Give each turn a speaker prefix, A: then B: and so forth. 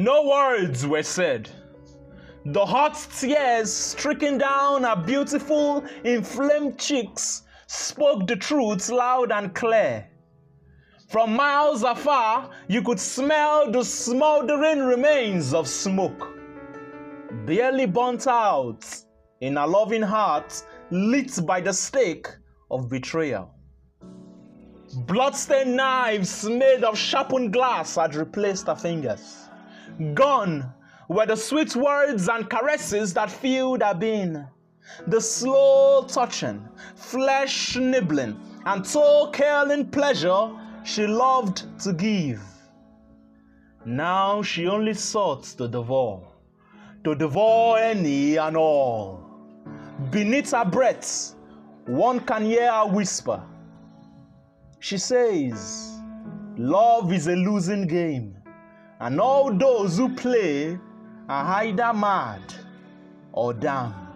A: No words were said. The hot tears streaking down her beautiful, inflamed cheeks spoke the truth loud and clear. From miles afar, you could smell the smoldering remains of smoke. Barely burnt out in a loving heart, lit by the stake of betrayal. Bloodstained knives made of sharpened glass had replaced her fingers. Gone were the sweet words and caresses that filled her being. The slow touching, flesh nibbling, and toe curling pleasure she loved to give. Now she only sought to devour, to devour any and all. Beneath her breath, one can hear her whisper. She says, Love is a losing game, and all those who play are either mad or damned.